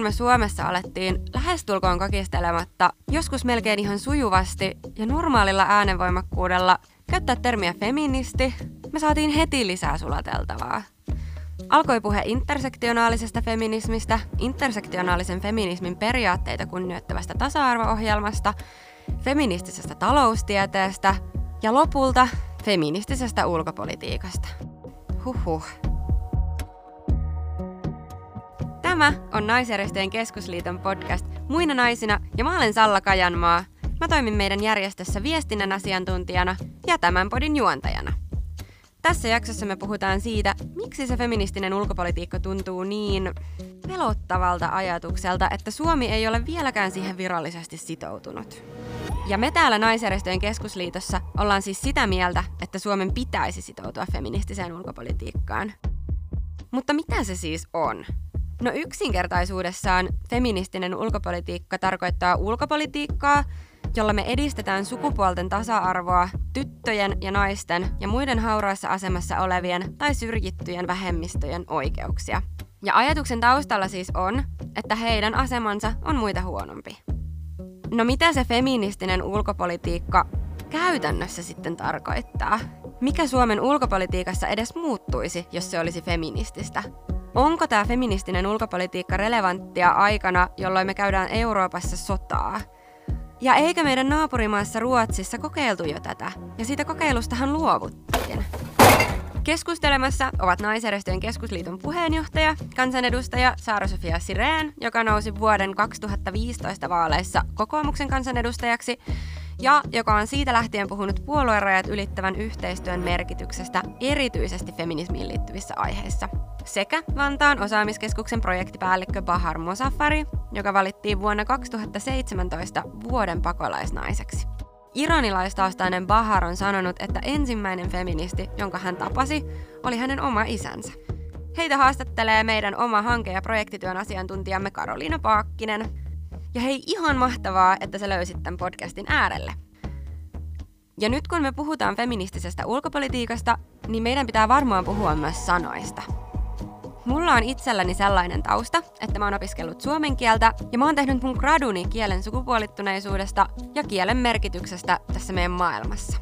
kun me Suomessa alettiin lähestulkoon kakistelematta, joskus melkein ihan sujuvasti ja normaalilla äänenvoimakkuudella käyttää termiä feministi, me saatiin heti lisää sulateltavaa. Alkoi puhe intersektionaalisesta feminismistä, intersektionaalisen feminismin periaatteita kunnioittavasta tasa-arvo-ohjelmasta, feministisestä taloustieteestä ja lopulta feministisestä ulkopolitiikasta. Huhhuh. Tämä on Naisjärjestöjen keskusliiton podcast Muina naisina ja mä olen Salla Kajanmaa. Mä toimin meidän järjestössä viestinnän asiantuntijana ja tämän podin juontajana. Tässä jaksossa me puhutaan siitä, miksi se feministinen ulkopolitiikka tuntuu niin pelottavalta ajatukselta, että Suomi ei ole vieläkään siihen virallisesti sitoutunut. Ja me täällä Naisjärjestöjen keskusliitossa ollaan siis sitä mieltä, että Suomen pitäisi sitoutua feministiseen ulkopolitiikkaan. Mutta mitä se siis on? No yksinkertaisuudessaan feministinen ulkopolitiikka tarkoittaa ulkopolitiikkaa, jolla me edistetään sukupuolten tasa-arvoa, tyttöjen ja naisten ja muiden hauraassa asemassa olevien tai syrjittyjen vähemmistöjen oikeuksia. Ja ajatuksen taustalla siis on, että heidän asemansa on muita huonompi. No mitä se feministinen ulkopolitiikka käytännössä sitten tarkoittaa? Mikä Suomen ulkopolitiikassa edes muuttuisi, jos se olisi feminististä? Onko tämä feministinen ulkopolitiikka relevanttia aikana, jolloin me käydään Euroopassa sotaa? Ja eikö meidän naapurimaassa Ruotsissa kokeiltu jo tätä? Ja siitä kokeilustahan luovuttiin. Keskustelemassa ovat Naisjärjestöjen keskusliiton puheenjohtaja, kansanedustaja Saara-Sofia Sireen, joka nousi vuoden 2015 vaaleissa kokoomuksen kansanedustajaksi, ja joka on siitä lähtien puhunut puoluerajat ylittävän yhteistyön merkityksestä erityisesti feminismiin liittyvissä aiheissa. Sekä Vantaan osaamiskeskuksen projektipäällikkö Bahar Mosafari, joka valittiin vuonna 2017 vuoden pakolaisnaiseksi. Iranilaistaustainen Bahar on sanonut, että ensimmäinen feministi, jonka hän tapasi, oli hänen oma isänsä. Heitä haastattelee meidän oma hanke- ja projektityön asiantuntijamme Karoliina Paakkinen. Ja hei, ihan mahtavaa, että sä löysit tämän podcastin äärelle. Ja nyt kun me puhutaan feministisestä ulkopolitiikasta, niin meidän pitää varmaan puhua myös sanoista. Mulla on itselläni sellainen tausta, että mä oon opiskellut suomen kieltä ja mä oon tehnyt mun graduni kielen sukupuolittuneisuudesta ja kielen merkityksestä tässä meidän maailmassa.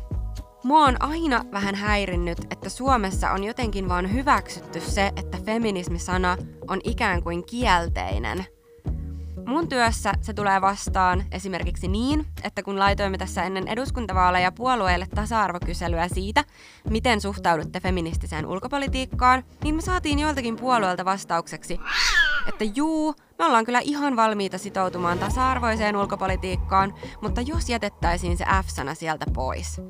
Mua on aina vähän häirinnyt, että Suomessa on jotenkin vaan hyväksytty se, että feminismi-sana on ikään kuin kielteinen – Mun työssä se tulee vastaan esimerkiksi niin, että kun laitoimme tässä ennen eduskuntavaaleja puolueille tasa-arvokyselyä siitä, miten suhtaudutte feministiseen ulkopolitiikkaan, niin me saatiin joiltakin puolueelta vastaukseksi, että juu, me ollaan kyllä ihan valmiita sitoutumaan tasa-arvoiseen ulkopolitiikkaan, mutta jos jätettäisiin se F-sana sieltä pois.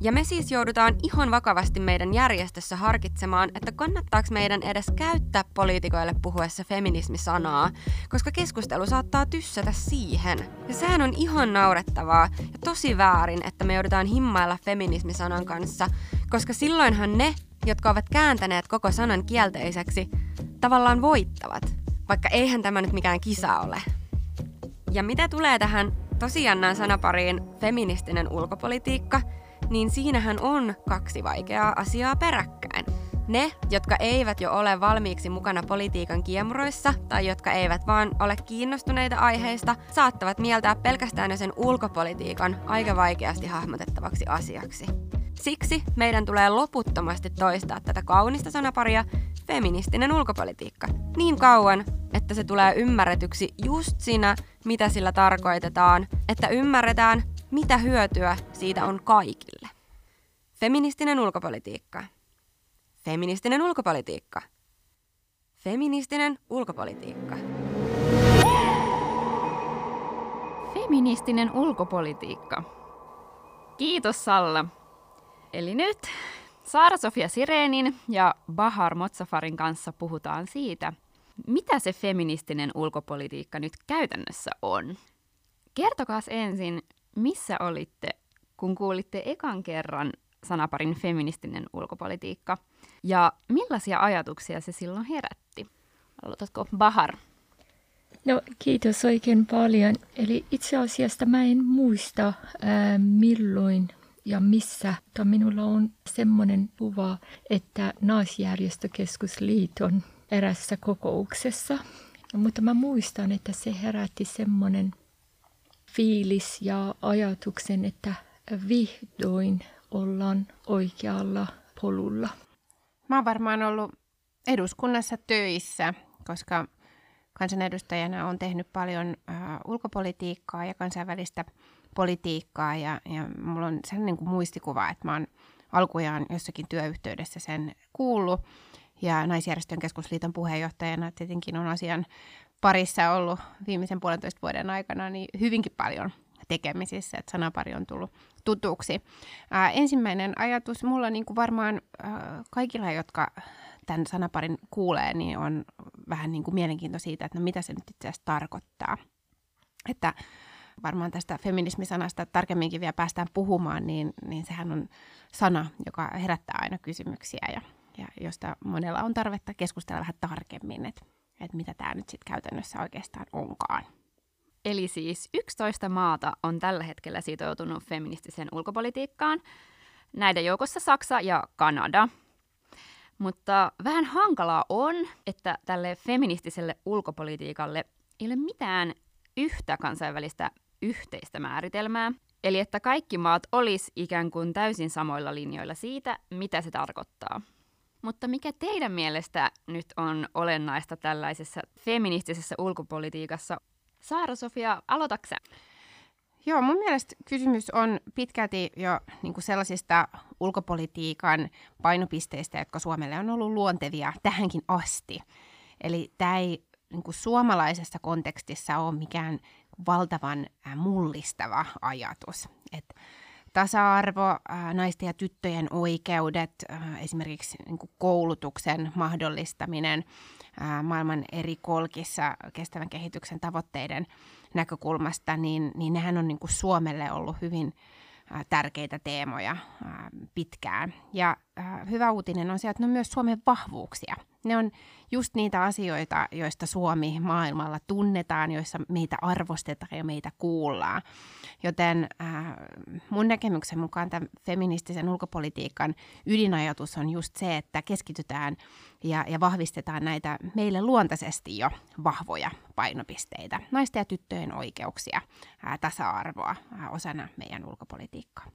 Ja me siis joudutaan ihan vakavasti meidän järjestössä harkitsemaan, että kannattaako meidän edes käyttää poliitikoille puhuessa feminismisanaa, koska keskustelu saattaa tyssätä siihen. Ja sehän on ihan naurettavaa ja tosi väärin, että me joudutaan himmailla feminismisanan kanssa, koska silloinhan ne, jotka ovat kääntäneet koko sanan kielteiseksi, tavallaan voittavat, vaikka eihän tämä nyt mikään kisa ole. Ja mitä tulee tähän tosiaan sanapariin feministinen ulkopolitiikka – niin siinähän on kaksi vaikeaa asiaa peräkkäin. Ne, jotka eivät jo ole valmiiksi mukana politiikan kiemuroissa tai jotka eivät vaan ole kiinnostuneita aiheista, saattavat mieltää pelkästään jo sen ulkopolitiikan aika vaikeasti hahmotettavaksi asiaksi. Siksi meidän tulee loputtomasti toistaa tätä kaunista sanaparia feministinen ulkopolitiikka niin kauan, että se tulee ymmärretyksi just siinä, mitä sillä tarkoitetaan, että ymmärretään, mitä hyötyä siitä on kaikille? Feministinen ulkopolitiikka. Feministinen ulkopolitiikka. Feministinen ulkopolitiikka. Feministinen ulkopolitiikka. Kiitos Salla. Eli nyt Saara-Sofia Sireenin ja Bahar Motsafarin kanssa puhutaan siitä, mitä se feministinen ulkopolitiikka nyt käytännössä on. Kertokaa ensin, missä olitte, kun kuulitte ekan kerran sanaparin feministinen ulkopolitiikka? Ja millaisia ajatuksia se silloin herätti? Aloitatko Bahar? No kiitos oikein paljon. Eli itse asiassa mä en muista ää, milloin ja missä. Mutta minulla on semmoinen kuva, että naisjärjestökeskusliiton erässä kokouksessa mutta mä muistan, että se herätti semmoinen fiilis ja ajatuksen, että vihdoin ollaan oikealla polulla. Mä oon varmaan ollut eduskunnassa töissä, koska kansanedustajana on tehnyt paljon äh, ulkopolitiikkaa ja kansainvälistä politiikkaa ja, ja mulla on sellainen niin kuin muistikuva, että mä oon alkujaan jossakin työyhteydessä sen kuullut ja naisjärjestön keskusliiton puheenjohtajana tietenkin on asian parissa ollut viimeisen puolentoista vuoden aikana niin hyvinkin paljon tekemisissä, että sanapari on tullut tutuksi. Ää, ensimmäinen ajatus mulla niin kuin varmaan ää, kaikilla, jotka tämän sanaparin kuulee, niin on vähän niin kuin mielenkiinto siitä, että no mitä se nyt itse asiassa tarkoittaa. Että varmaan tästä feminismisanasta tarkemminkin vielä päästään puhumaan, niin, niin sehän on sana, joka herättää aina kysymyksiä ja, ja josta monella on tarvetta keskustella vähän tarkemmin, että, että mitä tämä nyt sitten käytännössä oikeastaan onkaan. Eli siis 11 maata on tällä hetkellä sitoutunut feministiseen ulkopolitiikkaan. Näiden joukossa Saksa ja Kanada. Mutta vähän hankalaa on, että tälle feministiselle ulkopolitiikalle ei ole mitään yhtä kansainvälistä yhteistä määritelmää. Eli että kaikki maat olisi ikään kuin täysin samoilla linjoilla siitä, mitä se tarkoittaa. Mutta mikä teidän mielestä nyt on olennaista tällaisessa feministisessä ulkopolitiikassa? Saara-Sofia, aloitatko Joo, mun mielestä kysymys on pitkälti jo niin kuin sellaisista ulkopolitiikan painopisteistä, jotka Suomelle on ollut luontevia tähänkin asti. Eli tämä ei niin kuin suomalaisessa kontekstissa ole mikään valtavan mullistava ajatus. Et tasa-arvo, naisten ja tyttöjen oikeudet, esimerkiksi niin kuin koulutuksen mahdollistaminen maailman eri kolkissa kestävän kehityksen tavoitteiden näkökulmasta, niin, niin nehän on niin kuin Suomelle ollut hyvin tärkeitä teemoja pitkään. Ja hyvä uutinen on se, että ne on myös Suomen vahvuuksia. Ne on just niitä asioita, joista Suomi maailmalla tunnetaan, joissa meitä arvostetaan ja meitä kuullaan. Joten äh, mun näkemyksen mukaan tämän feministisen ulkopolitiikan ydinajatus on just se, että keskitytään ja, ja vahvistetaan näitä meille luontaisesti jo vahvoja painopisteitä. Naisten ja tyttöjen oikeuksia, äh, tasa-arvoa äh, osana meidän ulkopolitiikkaa.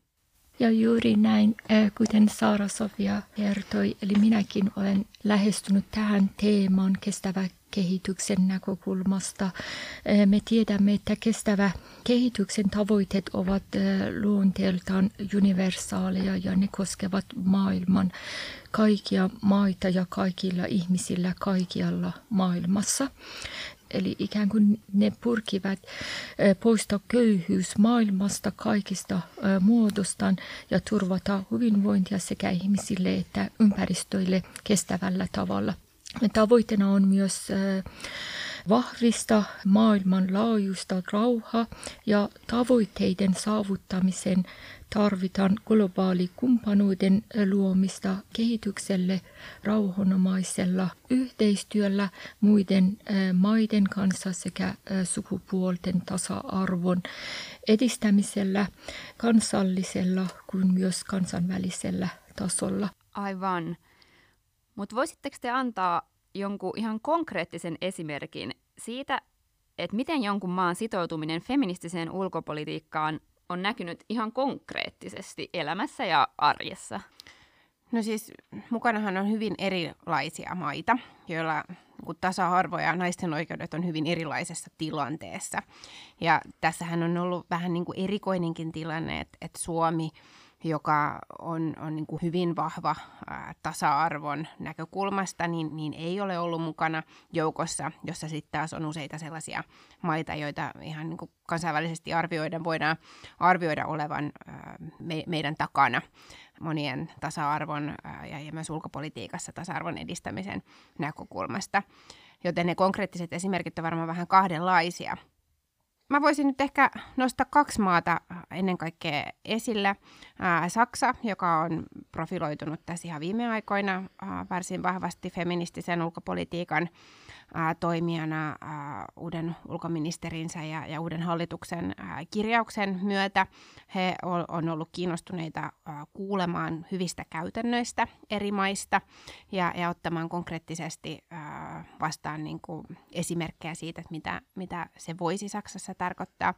Ja juuri näin, äh, kuten Saara Sofia kertoi, eli minäkin olen lähestynyt tähän teemaan kestävä kehityksen näkökulmasta. Äh, me tiedämme, että kestävä kehityksen tavoitteet ovat äh, luonteeltaan universaaleja ja ne koskevat maailman kaikkia maita ja kaikilla ihmisillä kaikkialla maailmassa eli ikään kuin ne pyrkivät poistaa köyhyys maailmasta kaikista muodostaan ja turvata hyvinvointia sekä ihmisille että ympäristöille kestävällä tavalla. Tavoitteena on myös vahvista maailmanlaajuista rauhaa ja tavoitteiden saavuttamisen tarvitaan globaali kumppanuuden luomista kehitykselle rauhanomaisella yhteistyöllä muiden maiden kanssa sekä sukupuolten tasa-arvon edistämisellä kansallisella kuin myös kansainvälisellä tasolla. Aivan. Mutta voisitteko te antaa jonkun ihan konkreettisen esimerkin siitä, että miten jonkun maan sitoutuminen feministiseen ulkopolitiikkaan on näkynyt ihan konkreettisesti elämässä ja arjessa? No siis mukanahan on hyvin erilaisia maita, joilla niin tasa-arvo ja naisten oikeudet on hyvin erilaisessa tilanteessa. Ja tässähän on ollut vähän niin kuin erikoinenkin tilanne, että, että Suomi – joka on, on niin kuin hyvin vahva ää, tasa-arvon näkökulmasta, niin, niin ei ole ollut mukana joukossa, jossa sitten taas on useita sellaisia maita, joita ihan niin kuin kansainvälisesti arvioiden voidaan arvioida olevan ää, me, meidän takana monien tasa-arvon ää, ja, myös ulkopolitiikassa tasa-arvon edistämisen näkökulmasta. Joten ne konkreettiset esimerkit ovat varmaan vähän kahdenlaisia – Mä voisin nyt ehkä nostaa kaksi maata ennen kaikkea esille. Ää, Saksa, joka on profiloitunut tässä ihan viime aikoina ää, varsin vahvasti feministisen ulkopolitiikan toimijana uuden ulkoministerinsä ja, ja uuden hallituksen kirjauksen myötä. He on, ollut kiinnostuneita kuulemaan hyvistä käytännöistä eri maista ja, ja ottamaan konkreettisesti vastaan niin kuin esimerkkejä siitä, että mitä, mitä se voisi Saksassa tarkoittaa.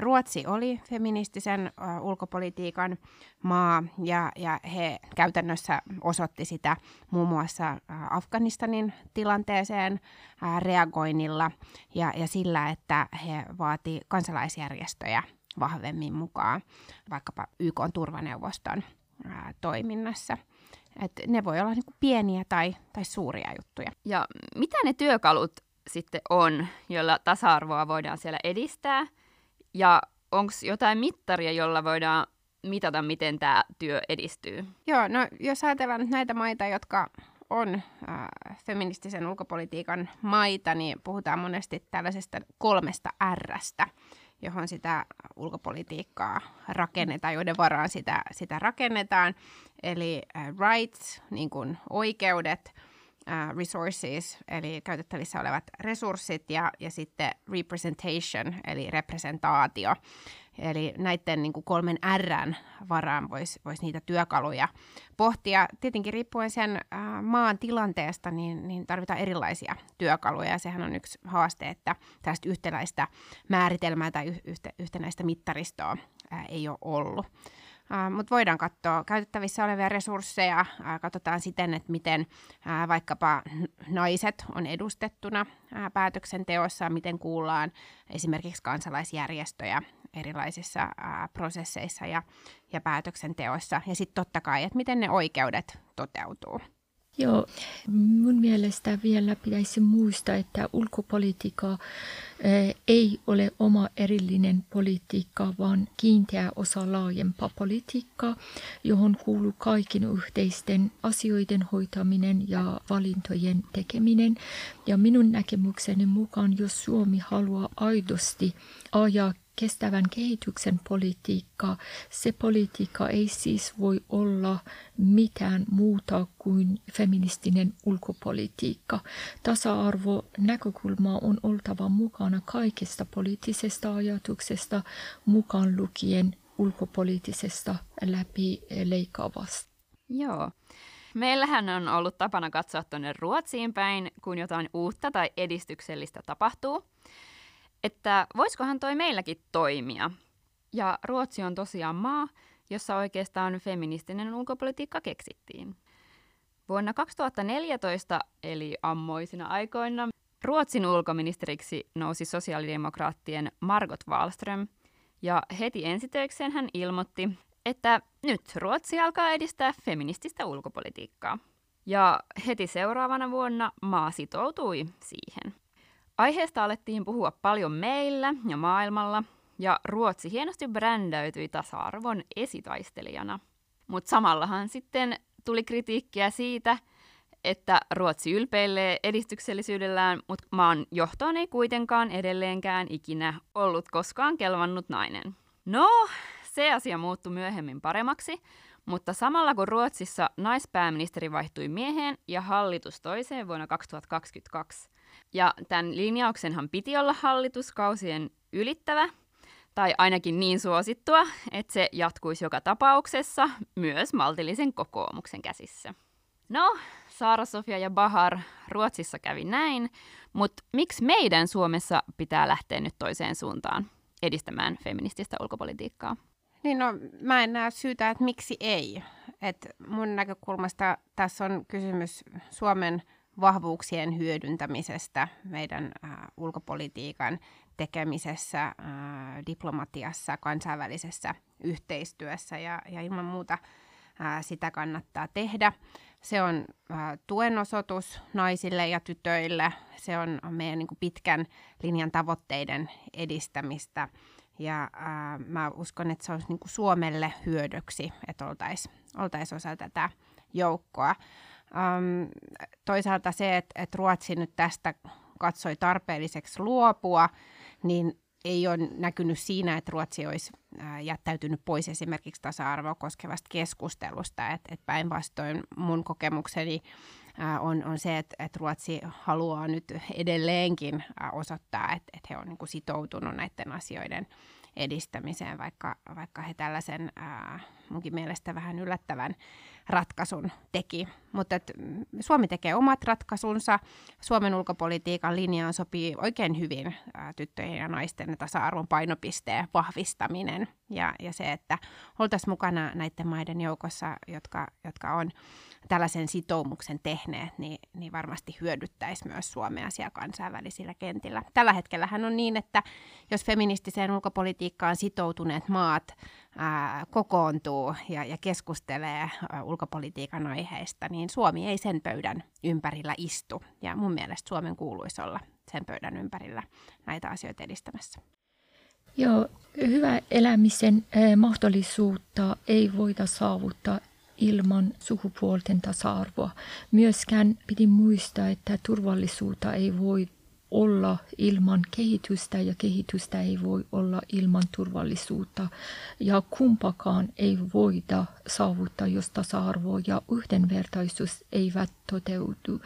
Ruotsi oli feministisen ulkopolitiikan maa ja, ja he käytännössä osoitti sitä muun muassa Afganistanin tilanteeseen reagoinnilla ja, ja sillä, että he vaati kansalaisjärjestöjä vahvemmin mukaan vaikkapa YK turvaneuvoston toiminnassa. Et ne voi olla niinku pieniä tai, tai suuria juttuja. Ja mitä ne työkalut sitten on, joilla tasa-arvoa voidaan siellä edistää? Ja onko jotain mittaria, jolla voidaan mitata, miten tämä työ edistyy? Joo, no jos ajatellaan nyt näitä maita, jotka on äh, feministisen ulkopolitiikan maita, niin puhutaan monesti tällaisesta kolmesta Rstä johon sitä ulkopolitiikkaa rakennetaan, joiden varaan sitä, sitä rakennetaan. Eli uh, rights, niin kuin oikeudet, uh, resources, eli käytettävissä olevat resurssit, ja, ja sitten representation, eli representaatio. Eli näiden niin kuin kolmen Rn varaan voisi vois niitä työkaluja pohtia. Tietenkin riippuen sen äh, maan tilanteesta, niin, niin tarvitaan erilaisia työkaluja. Ja sehän on yksi haaste, että tästä yhtäläistä määritelmää tai yhtenäistä mittaristoa äh, ei ole ollut. Mutta voidaan katsoa käytettävissä olevia resursseja, katsotaan siten, että miten vaikkapa naiset on edustettuna päätöksenteossa, miten kuullaan esimerkiksi kansalaisjärjestöjä erilaisissa prosesseissa ja, ja päätöksenteossa. Ja sitten totta kai, että miten ne oikeudet toteutuu. Joo, mun mielestä vielä pitäisi muistaa, että ulkopolitiikka ei ole oma erillinen politiikka, vaan kiinteä osa laajempaa politiikkaa, johon kuuluu kaikin yhteisten asioiden hoitaminen ja valintojen tekeminen. Ja minun näkemykseni mukaan, jos Suomi haluaa aidosti ajaa kestävän kehityksen politiikka, se politiikka ei siis voi olla mitään muuta kuin feministinen ulkopolitiikka. Tasa-arvo näkökulma on oltava mukana kaikesta poliittisesta ajatuksesta, mukaan lukien ulkopoliittisesta läpi leikkaavasta. Joo. Meillähän on ollut tapana katsoa tuonne Ruotsiin päin, kun jotain uutta tai edistyksellistä tapahtuu että voisikohan toi meilläkin toimia. Ja Ruotsi on tosiaan maa, jossa oikeastaan feministinen ulkopolitiikka keksittiin. Vuonna 2014, eli ammoisina aikoina, Ruotsin ulkoministeriksi nousi sosiaalidemokraattien Margot Wallström, ja heti ensitöikseen hän ilmoitti, että nyt Ruotsi alkaa edistää feminististä ulkopolitiikkaa. Ja heti seuraavana vuonna maa sitoutui siihen. Aiheesta alettiin puhua paljon meillä ja maailmalla, ja Ruotsi hienosti brändäytyi tasa-arvon esitaistelijana. Mutta samallahan sitten tuli kritiikkiä siitä, että Ruotsi ylpeilee edistyksellisyydellään, mutta maan johtoon ei kuitenkaan edelleenkään ikinä ollut koskaan kelvannut nainen. No, se asia muuttui myöhemmin paremmaksi, mutta samalla kun Ruotsissa naispääministeri vaihtui mieheen ja hallitus toiseen vuonna 2022, ja tämän linjauksenhan piti olla hallituskausien ylittävä, tai ainakin niin suosittua, että se jatkuisi joka tapauksessa myös maltillisen kokoomuksen käsissä. No, Saara-Sofia ja Bahar Ruotsissa kävi näin, mutta miksi meidän Suomessa pitää lähteä nyt toiseen suuntaan edistämään feminististä ulkopolitiikkaa? Niin no, mä en näe syytä, että miksi ei. Et mun näkökulmasta tässä on kysymys Suomen vahvuuksien hyödyntämisestä meidän äh, ulkopolitiikan tekemisessä, äh, diplomatiassa, kansainvälisessä yhteistyössä ja, ja ilman muuta äh, sitä kannattaa tehdä. Se on tuenosoitus naisille ja tytöille, se on meidän niin kuin pitkän linjan tavoitteiden edistämistä ja mä uskon, että se olisi niin kuin Suomelle hyödyksi, että oltaisiin oltais osa tätä joukkoa. Um, toisaalta se, että, että Ruotsi nyt tästä katsoi tarpeelliseksi luopua, niin ei ole näkynyt siinä, että Ruotsi olisi jättäytynyt pois esimerkiksi tasa-arvoa koskevasta keskustelusta. Et, et päinvastoin mun kokemukseni on, on se, että, että Ruotsi haluaa nyt edelleenkin osoittaa, että, että he on niin kuin sitoutunut näiden asioiden edistämiseen, vaikka, vaikka he tällaisen ää, munkin mielestä vähän yllättävän ratkaisun teki. Mutta Suomi tekee omat ratkaisunsa. Suomen ulkopolitiikan linjaan sopii oikein hyvin tyttöjen ja naisten tasa-arvon painopisteen vahvistaminen ja, ja se, että oltaisiin mukana näiden maiden joukossa, jotka, jotka on tällaisen sitoumuksen tehneet, niin, niin varmasti hyödyttäisi myös Suomea siellä kansainvälisillä kentillä. Tällä hetkellähän on niin, että jos feministiseen ulkopolitiikkaan sitoutuneet maat ää, kokoontuu ja, ja keskustelee ää, ulkopolitiikan aiheista, niin Suomi ei sen pöydän ympärillä istu. Ja mun mielestä Suomen kuuluisi olla sen pöydän ympärillä näitä asioita edistämässä. Joo, hyvä elämisen mahdollisuutta ei voida saavuttaa ilman sukupuolten tasa-arvoa. Myöskään piti muistaa, että turvallisuutta ei voi olla ilman kehitystä ja kehitystä ei voi olla ilman turvallisuutta. Ja kumpakaan ei voida saavuttaa, jos tasa-arvo ja yhdenvertaisuus eivät toteudu.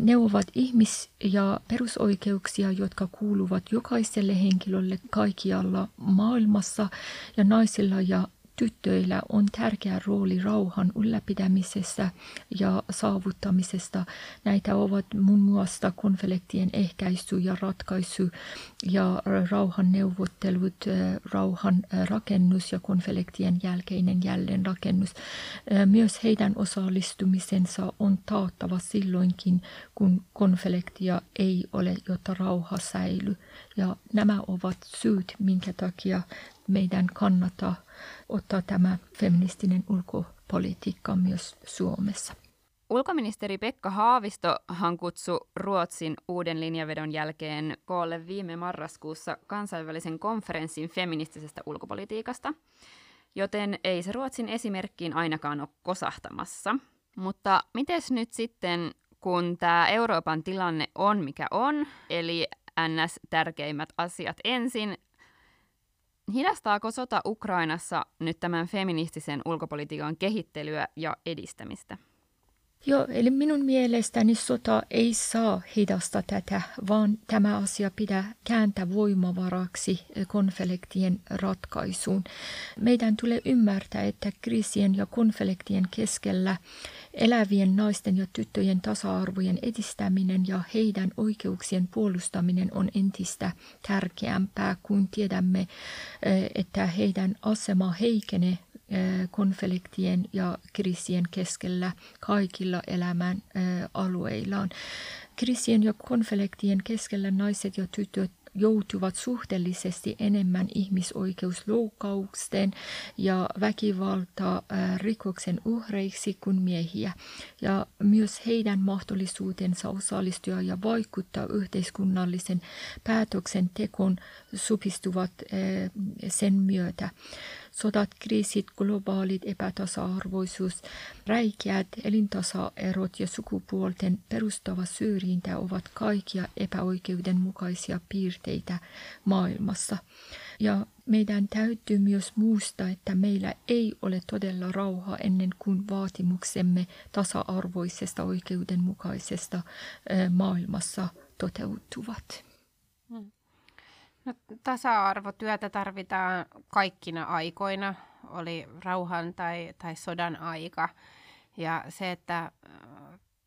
Ne ovat ihmis- ja perusoikeuksia, jotka kuuluvat jokaiselle henkilölle kaikkialla maailmassa ja naisilla ja tyttöillä on tärkeä rooli rauhan ylläpitämisessä ja saavuttamisesta. Näitä ovat muun muassa konfliktien ehkäisy ja ratkaisu ja rauhan neuvottelut, rauhan rakennus ja konfliktien jälkeinen jälleenrakennus. Myös heidän osallistumisensa on taattava silloinkin, kun konfliktia ei ole, jotta rauha säilyy. Ja nämä ovat syyt, minkä takia meidän kannattaa ottaa tämä feministinen ulkopolitiikka myös Suomessa. Ulkoministeri Pekka Haavistohan kutsui Ruotsin uuden linjavedon jälkeen koolle viime marraskuussa kansainvälisen konferenssin feministisestä ulkopolitiikasta, joten ei se Ruotsin esimerkkiin ainakaan ole kosahtamassa. Mutta miten nyt sitten, kun tämä Euroopan tilanne on mikä on, eli NS tärkeimmät asiat ensin, Hidastaako sota Ukrainassa nyt tämän feministisen ulkopolitiikan kehittelyä ja edistämistä? Joo, eli minun mielestäni sota ei saa hidasta tätä, vaan tämä asia pitää kääntää voimavaraksi konfliktien ratkaisuun. Meidän tulee ymmärtää, että kriisien ja konfliktien keskellä elävien naisten ja tyttöjen tasa-arvojen edistäminen ja heidän oikeuksien puolustaminen on entistä tärkeämpää, kun tiedämme, että heidän asema heikenee konfliktien ja kriisien keskellä kaikilla elämän alueillaan. Kriisien ja konfliktien keskellä naiset ja tytöt joutuvat suhteellisesti enemmän ihmisoikeusloukkausten ja väkivalta rikoksen uhreiksi kuin miehiä. Ja myös heidän mahdollisuutensa osallistua ja vaikuttaa yhteiskunnallisen päätöksentekoon supistuvat sen myötä. Sodat, kriisit, globaalit epätasa-arvoisuus, räikeät elintasaerot ja sukupuolten perustava syrjintä ovat kaikkia epäoikeudenmukaisia piirteitä maailmassa. Ja meidän täytyy myös muistaa, että meillä ei ole todella rauhaa ennen kuin vaatimuksemme tasa-arvoisesta oikeudenmukaisesta maailmassa toteutuvat. Hmm. No, tasa-arvotyötä tarvitaan kaikkina aikoina, oli rauhan tai, tai sodan aika. Ja se, että äh,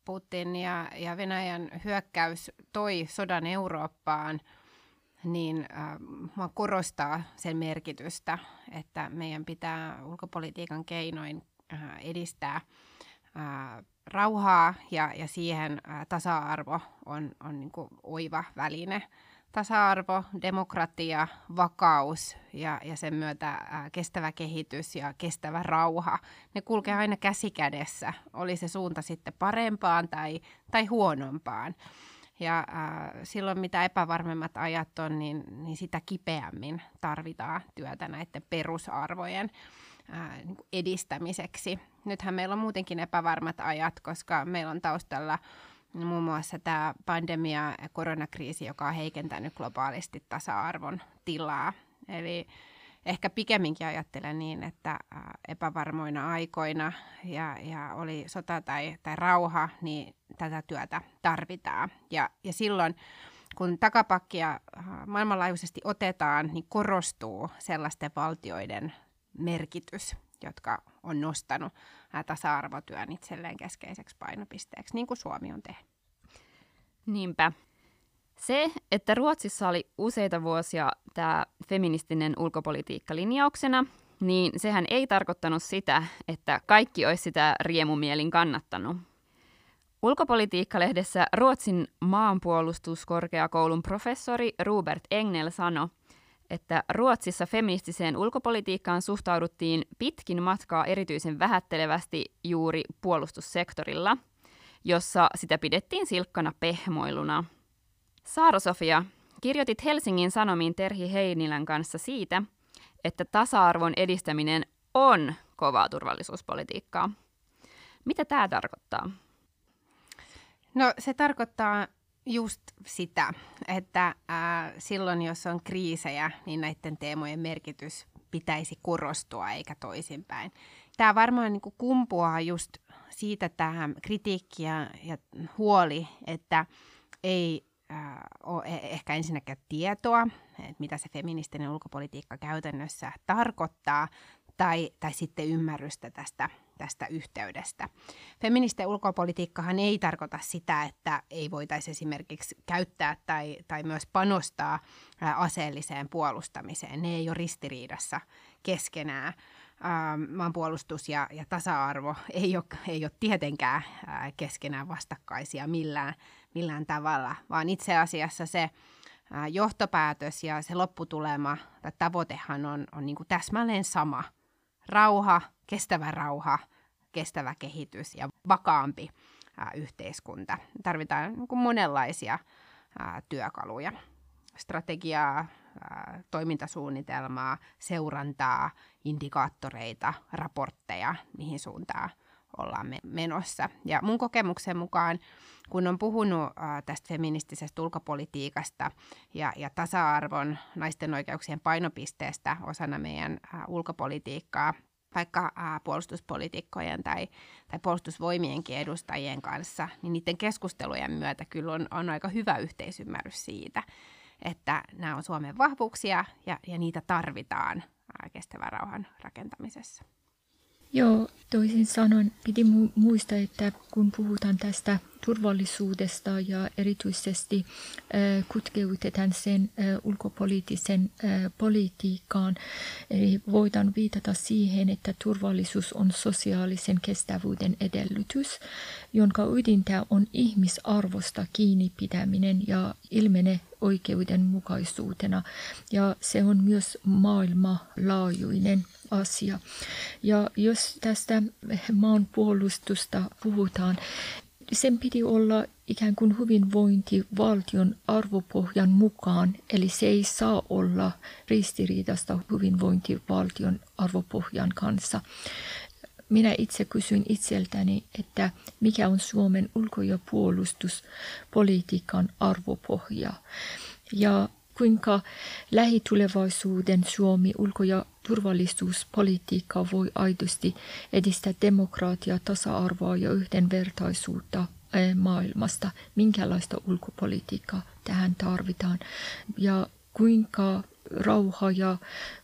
Putin ja, ja Venäjän hyökkäys toi sodan Eurooppaan, niin äh, korostaa sen merkitystä, että meidän pitää ulkopolitiikan keinoin äh, edistää äh, rauhaa ja, ja siihen äh, tasa-arvo on, on niin oiva väline tasa-arvo, demokratia, vakaus ja, ja sen myötä ää, kestävä kehitys ja kestävä rauha, ne kulkee aina käsi kädessä, oli se suunta sitten parempaan tai, tai huonompaan. Ja ää, silloin mitä epävarmemmat ajat on, niin, niin sitä kipeämmin tarvitaan työtä näiden perusarvojen ää, niin edistämiseksi. Nythän meillä on muutenkin epävarmat ajat, koska meillä on taustalla muun muassa tämä pandemia ja koronakriisi, joka on heikentänyt globaalisti tasa-arvon tilaa. Eli ehkä pikemminkin ajattelen niin, että epävarmoina aikoina ja, ja oli sota tai, tai rauha, niin tätä työtä tarvitaan. Ja, ja silloin, kun takapakkia maailmanlaajuisesti otetaan, niin korostuu sellaisten valtioiden merkitys, jotka on nostanut tasa-arvotyön itselleen keskeiseksi painopisteeksi, niin kuin Suomi on tehnyt. Niinpä. Se, että Ruotsissa oli useita vuosia tämä feministinen ulkopolitiikka linjauksena, niin sehän ei tarkoittanut sitä, että kaikki olisi sitä riemumielin kannattanut. Ulkopolitiikka-lehdessä Ruotsin maanpuolustuskorkeakoulun professori Robert Engel sanoi, että Ruotsissa feministiseen ulkopolitiikkaan suhtauduttiin pitkin matkaa erityisen vähättelevästi juuri puolustussektorilla, jossa sitä pidettiin silkkana pehmoiluna. Saara Sofia, kirjoitit Helsingin Sanomiin Terhi Heinilän kanssa siitä, että tasa-arvon edistäminen on kovaa turvallisuuspolitiikkaa. Mitä tämä tarkoittaa? No se tarkoittaa just sitä, että ää, silloin jos on kriisejä, niin näiden teemojen merkitys pitäisi korostua eikä toisinpäin. Tämä varmaan niin kumpuaa just siitä tähän kritiikki ja, ja huoli, että ei äh, ole ehkä ensinnäkään tietoa, että mitä se feministinen ulkopolitiikka käytännössä tarkoittaa, tai, tai sitten ymmärrystä tästä, tästä yhteydestä. Feministen ulkopolitiikkahan ei tarkoita sitä, että ei voitaisi esimerkiksi käyttää tai, tai myös panostaa aseelliseen puolustamiseen. Ne ei ole ristiriidassa keskenään. Maanpuolustus ja, ja tasa-arvo ei ole, ei ole tietenkään keskenään vastakkaisia millään, millään tavalla, vaan itse asiassa se johtopäätös ja se lopputulema tai tavoitehan on, on niin täsmälleen sama – rauha, kestävä rauha, kestävä kehitys ja vakaampi ää, yhteiskunta. Tarvitaan niin kuin monenlaisia ää, työkaluja, strategiaa, ää, toimintasuunnitelmaa, seurantaa, indikaattoreita, raportteja, mihin suuntaan ollaan menossa. Ja mun kokemuksen mukaan, kun on puhunut äh, tästä feministisestä ulkopolitiikasta ja, ja tasa-arvon naisten oikeuksien painopisteestä osana meidän äh, ulkopolitiikkaa, vaikka äh, puolustuspolitiikkojen tai, tai puolustusvoimienkin edustajien kanssa, niin niiden keskustelujen myötä kyllä on, on aika hyvä yhteisymmärrys siitä, että nämä on Suomen vahvuuksia ja, ja niitä tarvitaan äh, kestävän rauhan rakentamisessa. Joo, toisin sanoen piti mu- muistaa, että kun puhutaan tästä turvallisuudesta ja erityisesti äh, kutkeutetaan sen äh, ulkopoliittisen äh, politiikkaan, eli voidaan viitata siihen, että turvallisuus on sosiaalisen kestävyyden edellytys, jonka ydintä on ihmisarvosta kiinni pitäminen ja ilmene oikeudenmukaisuutena. Ja se on myös maailmanlaajuinen asia. Ja jos tästä maanpuolustusta puhutaan, sen piti olla ikään kuin hyvinvointivaltion arvopohjan mukaan, eli se ei saa olla ristiriidasta hyvinvointivaltion arvopohjan kanssa. Minä itse kysyin itseltäni, että mikä on Suomen ulko- ja puolustuspolitiikan arvopohja. Ja kuinka lähitulevaisuuden Suomi ulko- ja turvallisuuspolitiikka voi aidosti edistää demokratiaa, tasa-arvoa ja yhdenvertaisuutta eh, maailmasta, minkälaista ulkopolitiikkaa tähän tarvitaan? Ja kuinka rauha ja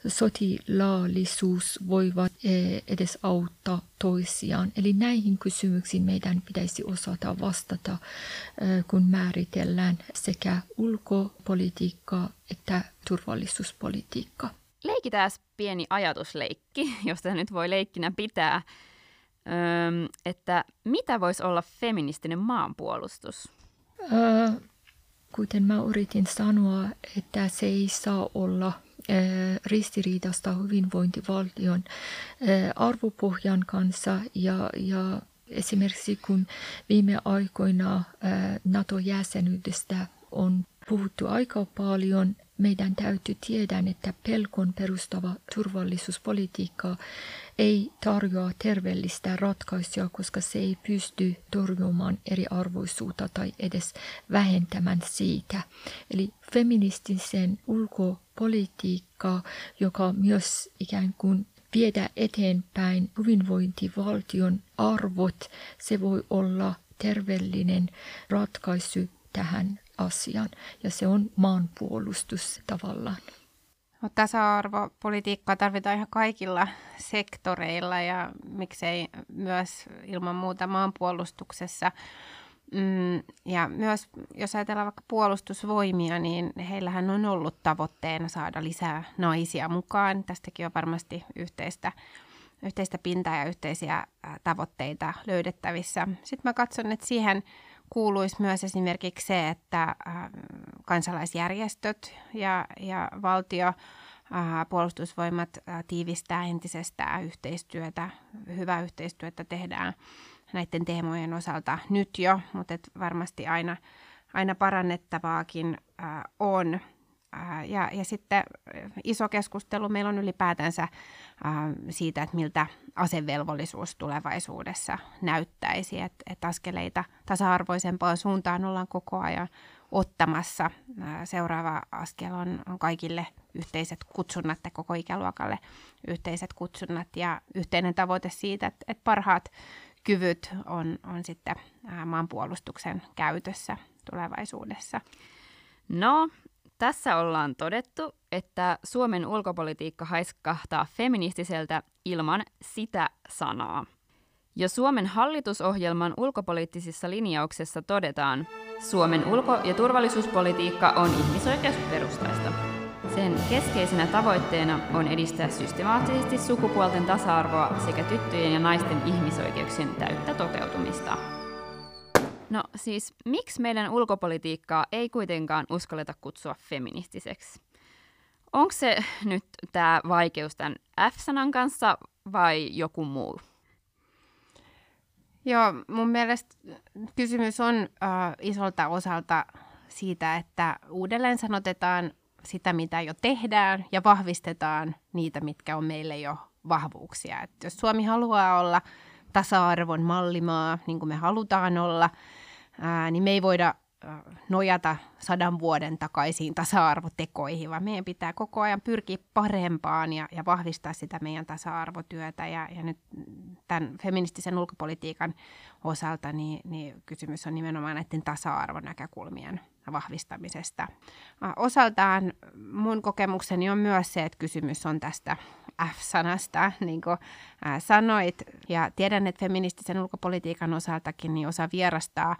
sotilaallisuus voivat eh, edes auttaa toisiaan. Eli näihin kysymyksiin meidän pitäisi osata vastata, eh, kun määritellään sekä ulkopolitiikkaa että turvallisuuspolitiikkaa. Leikitään pieni ajatusleikki, josta nyt voi leikkinä pitää, öö, että mitä voisi olla feministinen maanpuolustus? Öö, kuten mä yritin sanoa, että se ei saa olla ristiriidasta hyvinvointivaltion arvopohjan kanssa. Ja, ja esimerkiksi kun viime aikoina NATO-jäsenyydestä on puhuttu aika paljon, meidän täytyy tiedä, että pelkon perustava turvallisuuspolitiikka ei tarjoa terveellistä ratkaisua, koska se ei pysty torjumaan eriarvoisuutta tai edes vähentämään siitä. Eli feministisen ulkopolitiikka, joka myös ikään kuin viedä eteenpäin hyvinvointivaltion arvot, se voi olla terveellinen ratkaisu tähän asiaan. Ja se on maanpuolustus tavallaan. Tasa-arvopolitiikkaa tarvitaan ihan kaikilla sektoreilla ja miksei myös ilman muuta maanpuolustuksessa. Mm, ja myös jos ajatellaan vaikka puolustusvoimia, niin heillähän on ollut tavoitteena saada lisää naisia mukaan. Tästäkin on varmasti yhteistä, yhteistä pintaa ja yhteisiä tavoitteita löydettävissä. Sitten mä katson, että siihen kuuluisi myös esimerkiksi se, että kansalaisjärjestöt ja, ja valtio puolustusvoimat tiivistää entisestään yhteistyötä, hyvää yhteistyötä tehdään näiden teemojen osalta nyt jo, mutta varmasti aina, aina parannettavaakin äh, on. Äh, ja, ja sitten iso keskustelu meillä on ylipäätänsä äh, siitä, että miltä asevelvollisuus tulevaisuudessa näyttäisi, että et askeleita tasa-arvoisempaan suuntaan ollaan koko ajan ottamassa. Seuraava askel on, on kaikille yhteiset kutsunnat ja koko ikäluokalle yhteiset kutsunnat ja yhteinen tavoite siitä, että, että parhaat kyvyt on, on sitten maanpuolustuksen käytössä tulevaisuudessa. No, tässä ollaan todettu, että Suomen ulkopolitiikka haiskahtaa feministiseltä ilman sitä sanaa. Jo Suomen hallitusohjelman ulkopoliittisissa linjauksissa todetaan, Suomen ulko- ja turvallisuuspolitiikka on ihmisoikeusperustaista. Sen keskeisenä tavoitteena on edistää systemaattisesti sukupuolten tasa-arvoa sekä tyttöjen ja naisten ihmisoikeuksien täyttä toteutumista. No siis, miksi meidän ulkopolitiikkaa ei kuitenkaan uskalleta kutsua feministiseksi? Onko se nyt tämä vaikeus tämän F-sanan kanssa vai joku muu? Joo, mun mielestä kysymys on äh, isolta osalta siitä, että uudelleen sanotetaan sitä, mitä jo tehdään ja vahvistetaan niitä, mitkä on meille jo vahvuuksia. Et jos Suomi haluaa olla tasa-arvon mallimaa, niin kuin me halutaan olla, niin me ei voida nojata sadan vuoden takaisiin tasa-arvotekoihin, vaan meidän pitää koko ajan pyrkiä parempaan ja, ja vahvistaa sitä meidän tasa-arvotyötä. Ja, ja nyt tämän feministisen ulkopolitiikan osalta niin, niin kysymys on nimenomaan näiden tasa-arvon näkökulmien vahvistamisesta. Osaltaan mun kokemukseni on myös se, että kysymys on tästä F-sanasta, niin kuin sanoit. Ja tiedän, että feministisen ulkopolitiikan osaltakin niin osa vierastaa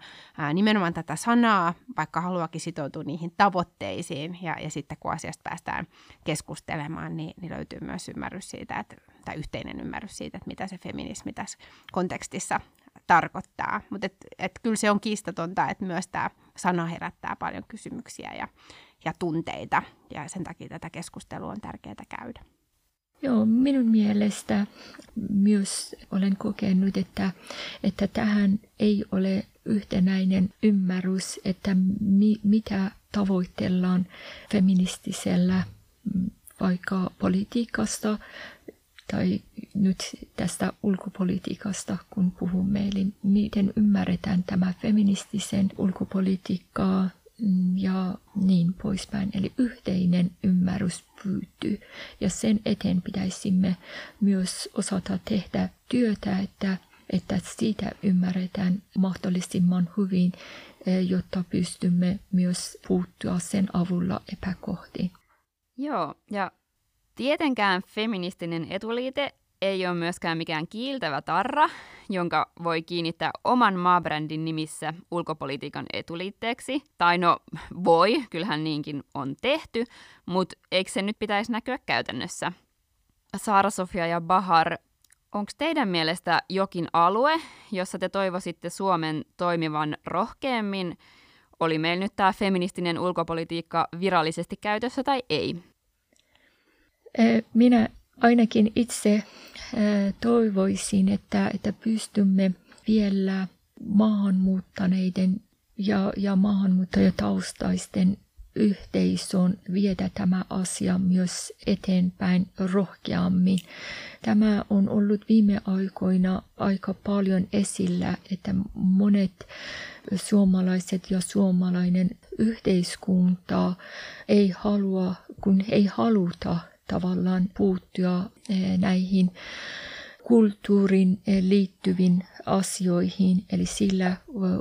nimenomaan tätä sanaa, vaikka haluakin sitoutua niihin tavoitteisiin. Ja, ja sitten kun asiasta päästään keskustelemaan, niin, niin löytyy myös ymmärrys siitä, että, tai yhteinen ymmärrys siitä, että mitä se feminismi tässä kontekstissa tarkoittaa. Mutta et, et kyllä se on kiistatonta, että myös tämä sana herättää paljon kysymyksiä ja, ja tunteita, ja sen takia tätä keskustelua on tärkeää käydä. Joo, minun mielestä myös olen kokenut, että, että tähän ei ole yhtenäinen ymmärrys, että mi, mitä tavoitellaan feministisellä mm, vaikka politiikasta tai nyt tästä ulkopolitiikasta, kun puhumme, eli miten ymmärretään tämä feministisen ulkopolitiikkaa mm, ja niin poispäin. Eli yhteinen ymmärrys pyytyy ja sen eteen pitäisimme myös osata tehdä työtä, että, että siitä ymmärretään mahdollisimman hyvin, e, jotta pystymme myös puuttua sen avulla epäkohtiin. Joo, ja Tietenkään feministinen etuliite ei ole myöskään mikään kiiltävä tarra, jonka voi kiinnittää oman maabrändin nimissä ulkopolitiikan etuliitteeksi. Tai no voi, kyllähän niinkin on tehty, mutta eikö se nyt pitäisi näkyä käytännössä? Saara-Sofia ja Bahar, onko teidän mielestä jokin alue, jossa te toivoisitte Suomen toimivan rohkeammin? Oli meillä nyt tämä feministinen ulkopolitiikka virallisesti käytössä tai ei? Minä ainakin itse toivoisin, että, että pystymme vielä maahanmuuttaneiden ja, ja maahanmuuttajataustaisten yhteisön viedä tämä asia myös eteenpäin rohkeammin. Tämä on ollut viime aikoina aika paljon esillä, että monet suomalaiset ja suomalainen yhteiskunta ei halua, kun ei haluta tavallaan puuttua eh, näihin kulttuurin liittyviin asioihin, eli sillä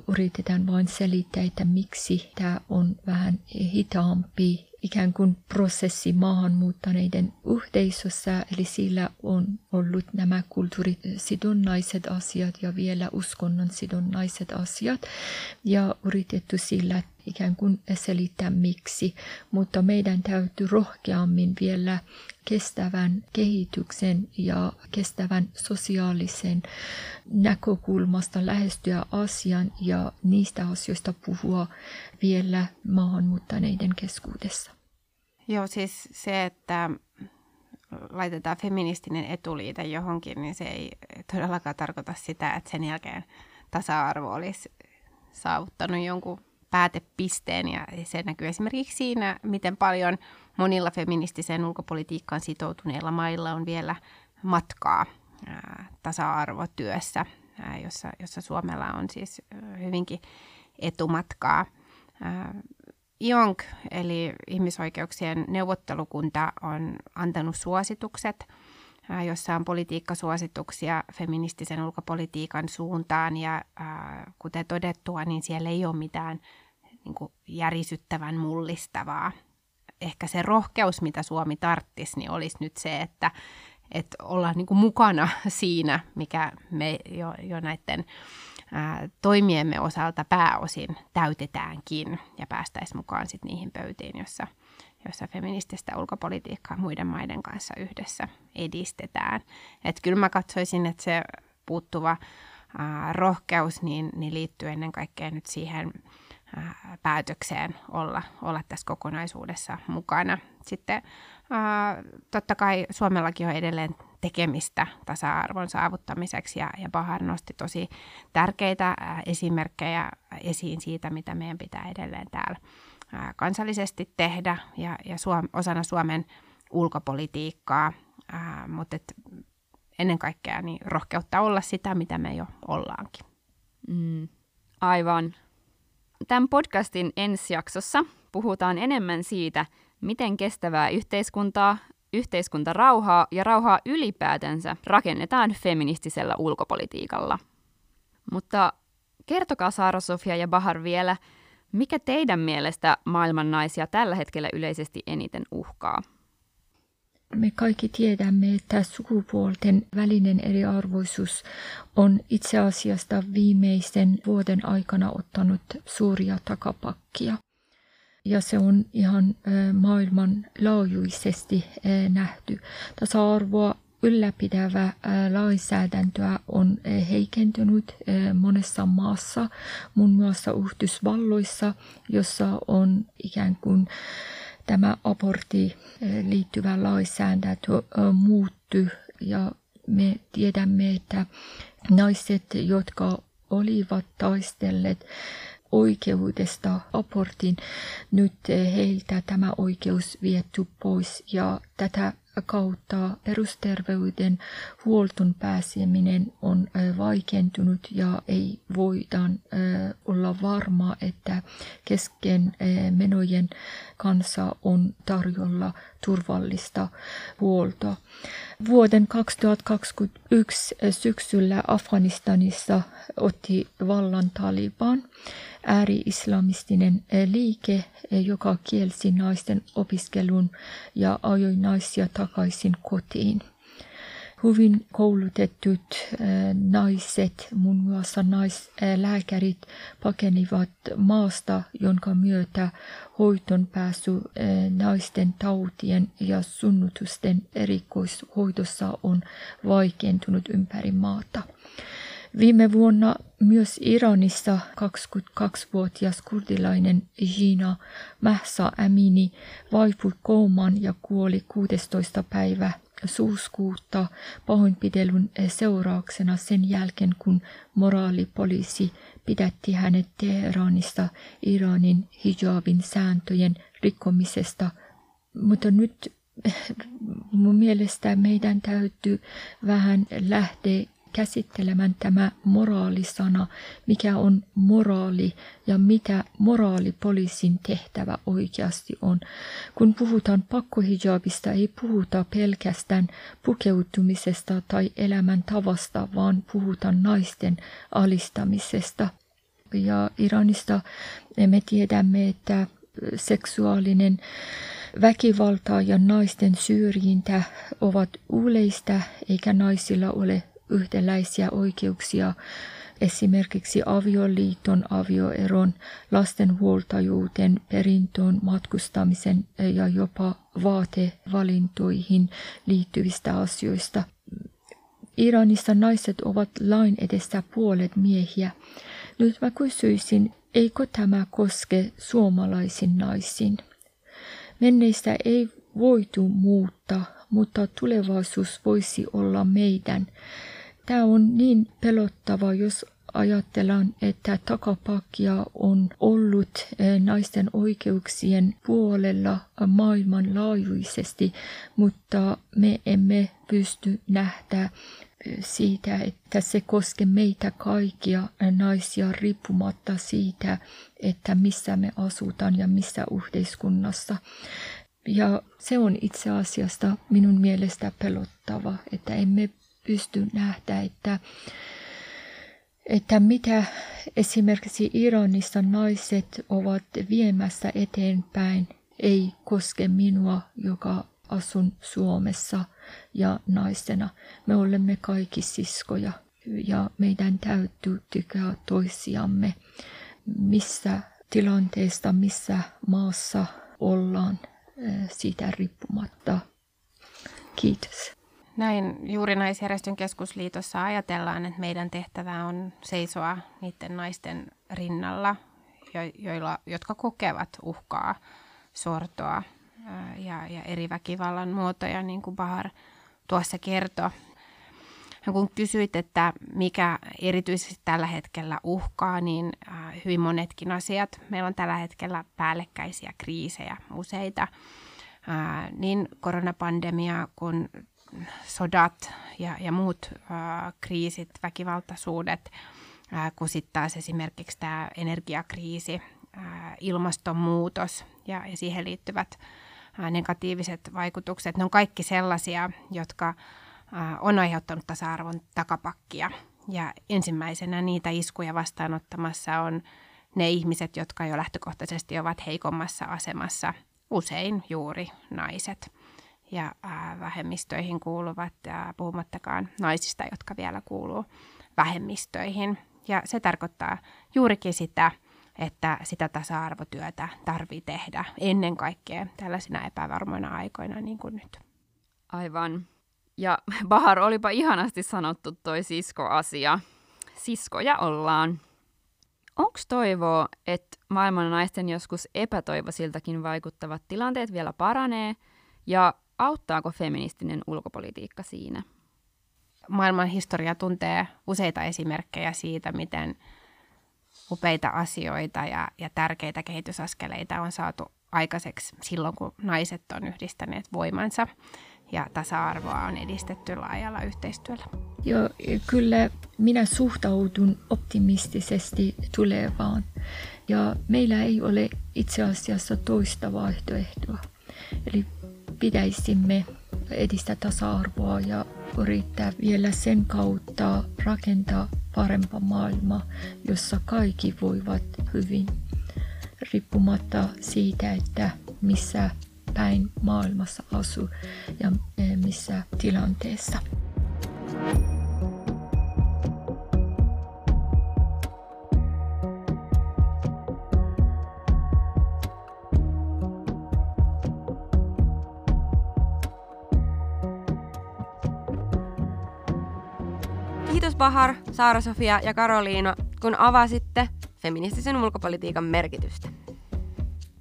yritetään vain selittää, että miksi tämä on vähän hitaampi ikään kuin prosessi maahanmuuttaneiden yhteisössä, eli sillä on ollut nämä kulttuurisidonnaiset asiat ja vielä uskonnon sidonnaiset asiat, ja yritetty sillä ikään kuin selittää miksi, mutta meidän täytyy rohkeammin vielä kestävän kehityksen ja kestävän sosiaalisen näkökulmasta lähestyä asian ja niistä asioista puhua vielä maahanmuuttaneiden keskuudessa. Joo, siis se, että laitetaan feministinen etuliite johonkin, niin se ei todellakaan tarkoita sitä, että sen jälkeen tasa-arvo olisi saavuttanut jonkun päätepisteen ja se näkyy esimerkiksi siinä, miten paljon monilla feministiseen ulkopolitiikkaan sitoutuneilla mailla on vielä matkaa tasa-arvotyössä, jossa, jossa Suomella on siis hyvinkin etumatkaa. IONK, eli ihmisoikeuksien neuvottelukunta, on antanut suositukset, jossa on politiikkasuosituksia feministisen ulkopolitiikan suuntaan. Ja kuten todettua, niin siellä ei ole mitään niin kuin järisyttävän mullistavaa. Ehkä se rohkeus, mitä Suomi tarttisi, niin olisi nyt se, että, että ollaan niin kuin mukana siinä, mikä me jo, jo näiden toimiemme osalta pääosin täytetäänkin ja päästäisiin mukaan sit niihin pöytiin, jossa, jossa feminististä ulkopolitiikkaa muiden maiden kanssa yhdessä edistetään. Et kyllä mä katsoisin, että se puuttuva rohkeus niin, niin liittyy ennen kaikkea nyt siihen päätökseen olla, olla tässä kokonaisuudessa mukana. Sitten totta kai Suomellakin on edelleen tekemistä tasa-arvon saavuttamiseksi ja, ja Bahar nosti tosi tärkeitä esimerkkejä esiin siitä, mitä meidän pitää edelleen täällä kansallisesti tehdä ja, ja Suom- osana Suomen ulkopolitiikkaa, mutta et ennen kaikkea niin rohkeutta olla sitä, mitä me jo ollaankin. Mm, aivan. Tämän podcastin ensi jaksossa puhutaan enemmän siitä, miten kestävää yhteiskuntaa, yhteiskuntarauhaa ja rauhaa ylipäätänsä rakennetaan feministisellä ulkopolitiikalla. Mutta kertokaa Saara Sofia ja Bahar vielä, mikä teidän mielestä maailman naisia tällä hetkellä yleisesti eniten uhkaa? Me kaikki tiedämme, että sukupuolten välinen eriarvoisuus on itse asiassa viimeisen vuoden aikana ottanut suuria takapakkia. Ja se on ihan maailmanlaajuisesti nähty. Tasa-arvoa ylläpidävä lainsäädäntöä on heikentynyt monessa maassa, muun muassa Yhdysvalloissa, jossa on ikään kuin tämä abortti liittyvä lainsäädäntö muuttui ja me tiedämme, että naiset, jotka olivat taistelleet oikeudesta abortin, nyt heiltä tämä oikeus vietty pois. Ja tätä kautta perusterveyden huolton pääseminen on vaikentunut ja ei voidaan olla varma, että kesken menojen kanssa on tarjolla turvallista huoltoa. Vuoden 2021 syksyllä Afganistanissa otti vallan Taliban, ääri-islamistinen liike, joka kielsi naisten opiskelun ja ajoi naisia takaisin kotiin hyvin koulutetut naiset, muun muassa naislääkärit, pakenivat maasta, jonka myötä hoiton pääsy naisten tautien ja sunnutusten erikoishoidossa on vaikeutunut ympäri maata. Viime vuonna myös Iranissa 22-vuotias kurdilainen Jina Mahsa Amini vaipui koomaan ja kuoli 16. päivä syyskuuta pahoinpidelyn seurauksena sen jälkeen, kun moraalipoliisi pidätti hänet Teheranissa Iranin hijabin sääntöjen rikkomisesta. Mutta nyt mun mielestä meidän täytyy vähän lähteä käsittelemään tämä moraalisana, mikä on moraali ja mitä moraalipoliisin tehtävä oikeasti on. Kun puhutaan pakkohijabista, ei puhuta pelkästään pukeutumisesta tai elämäntavasta, vaan puhutaan naisten alistamisesta. Ja Iranista me tiedämme, että seksuaalinen väkivalta ja naisten syrjintä ovat yleistä, eikä naisilla ole yhtäläisiä oikeuksia esimerkiksi avioliiton, avioeron, lastenhuoltajuuteen, perintöön, matkustamisen ja jopa vaatevalintoihin liittyvistä asioista. Iranissa naiset ovat lain edessä puolet miehiä. Nyt mä kysyisin, eikö tämä koske suomalaisin naisiin? Menneistä ei voitu muuttaa, mutta tulevaisuus voisi olla meidän. Tämä on niin pelottava, jos ajatellaan, että takapakkia on ollut eh, naisten oikeuksien puolella maailmanlaajuisesti, mutta me emme pysty nähdä siitä, että se koskee meitä kaikkia naisia riippumatta siitä, että missä me asutaan ja missä yhteiskunnassa. Ja se on itse asiassa minun mielestä pelottava, että emme pysty nähdä, että, että mitä esimerkiksi Iranissa naiset ovat viemässä eteenpäin, ei koske minua, joka asun Suomessa ja naisena. Me olemme kaikki siskoja ja meidän täytyy tykkää toisiamme, missä tilanteesta, missä maassa ollaan eh, siitä riippumatta. Kiitos. Näin juuri naisjärjestön keskusliitossa ajatellaan, että meidän tehtävä on seisoa niiden naisten rinnalla, joilla, jotka kokevat uhkaa, sortoa ja, ja eri väkivallan muotoja, niin kuin Bahar tuossa kertoi. Ja kun kysyit, että mikä erityisesti tällä hetkellä uhkaa, niin hyvin monetkin asiat. Meillä on tällä hetkellä päällekkäisiä kriisejä useita. Niin koronapandemia kuin sodat ja, ja muut kriisit, väkivaltaisuudet, kun sitten taas esimerkiksi tämä energiakriisi, ilmastonmuutos ja, ja siihen liittyvät negatiiviset vaikutukset, ne on kaikki sellaisia, jotka on aiheuttanut tasa-arvon takapakkia. Ja ensimmäisenä niitä iskuja vastaanottamassa on ne ihmiset, jotka jo lähtökohtaisesti ovat heikommassa asemassa, usein juuri naiset ja vähemmistöihin kuuluvat, ja puhumattakaan naisista, jotka vielä kuuluu vähemmistöihin. Ja se tarkoittaa juurikin sitä, että sitä tasa-arvotyötä tarvii tehdä ennen kaikkea tällaisina epävarmoina aikoina niin kuin nyt. Aivan. Ja Bahar, olipa ihanasti sanottu toi sisko-asia. Siskoja ollaan. Onko toivoa, että maailman naisten joskus epätoivoisiltakin vaikuttavat tilanteet vielä paranee, ja auttaako feministinen ulkopolitiikka siinä? Maailman historia tuntee useita esimerkkejä siitä, miten upeita asioita ja, ja tärkeitä kehitysaskeleita on saatu aikaiseksi silloin, kun naiset on yhdistäneet voimansa ja tasa-arvoa on edistetty laajalla yhteistyöllä. Joo, kyllä minä suhtaudun optimistisesti tulevaan. Ja meillä ei ole itse asiassa toista vaihtoehtoa. Eli pitäisimme edistää tasa-arvoa ja yrittää vielä sen kautta rakentaa parempaa maailmaa, jossa kaikki voivat hyvin, riippumatta siitä, että missä päin maailmassa asuu ja eh, missä tilanteessa. Kiitos Bahar, Saara-Sofia ja Karoliina, kun avasitte feministisen ulkopolitiikan merkitystä.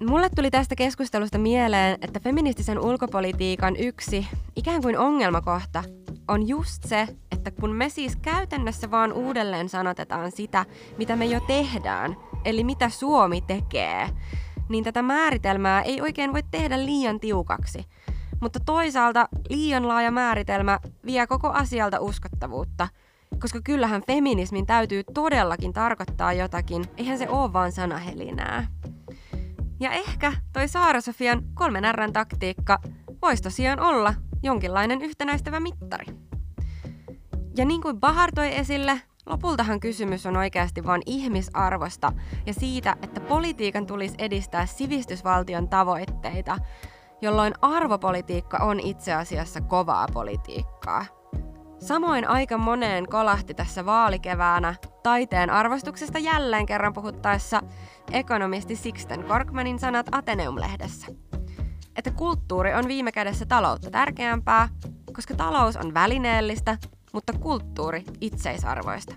Mulle tuli tästä keskustelusta mieleen, että feministisen ulkopolitiikan yksi ikään kuin ongelmakohta on just se, että kun me siis käytännössä vaan uudelleen sanotetaan sitä, mitä me jo tehdään, eli mitä Suomi tekee, niin tätä määritelmää ei oikein voi tehdä liian tiukaksi. Mutta toisaalta liian laaja määritelmä vie koko asialta uskottavuutta – Koska kyllähän feminismin täytyy todellakin tarkoittaa jotakin, eihän se ole vaan sanahelinää. Ja ehkä toi Saara-Sofian kolmen Rn taktiikka voisi tosiaan olla jonkinlainen yhtenäistävä mittari. Ja niin kuin Bahar toi esille, lopultahan kysymys on oikeasti vain ihmisarvosta ja siitä, että politiikan tulisi edistää sivistysvaltion tavoitteita, jolloin arvopolitiikka on itse asiassa kovaa politiikkaa. Samoin aika moneen kolahti tässä vaalikeväänä taiteen arvostuksesta jälleen kerran puhuttaessa ekonomisti Sixten Korkmanin sanat Ateneum-lehdessä. Että kulttuuri on viime kädessä taloutta tärkeämpää, koska talous on välineellistä, mutta kulttuuri itseisarvoista.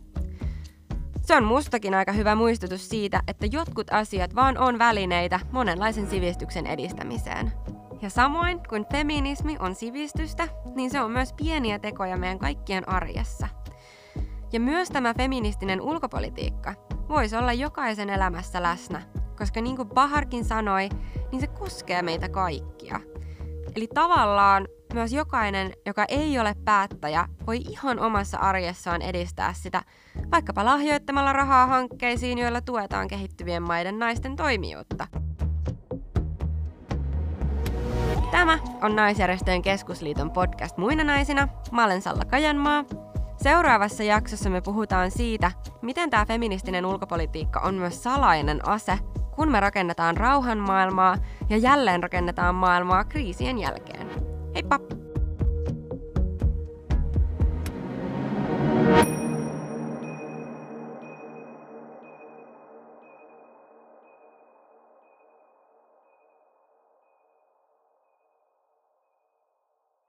Se on mustakin aika hyvä muistutus siitä, että jotkut asiat vaan on välineitä monenlaisen sivistyksen edistämiseen. Ja samoin kuin feminismi on sivistystä, niin se on myös pieniä tekoja meidän kaikkien arjessa. Ja myös tämä feministinen ulkopolitiikka voisi olla jokaisen elämässä läsnä, koska niin kuin Baharkin sanoi, niin se koskee meitä kaikkia. Eli tavallaan myös jokainen, joka ei ole päättäjä, voi ihan omassa arjessaan edistää sitä, vaikkapa lahjoittamalla rahaa hankkeisiin, joilla tuetaan kehittyvien maiden naisten toimijuutta. Tämä on Naisjärjestöjen keskusliiton podcast Muina naisina. Mä olen Salla Kajanmaa. Seuraavassa jaksossa me puhutaan siitä, miten tämä feministinen ulkopolitiikka on myös salainen ase, kun me rakennetaan rauhan maailmaa ja jälleen rakennetaan maailmaa kriisien jälkeen. Heippa!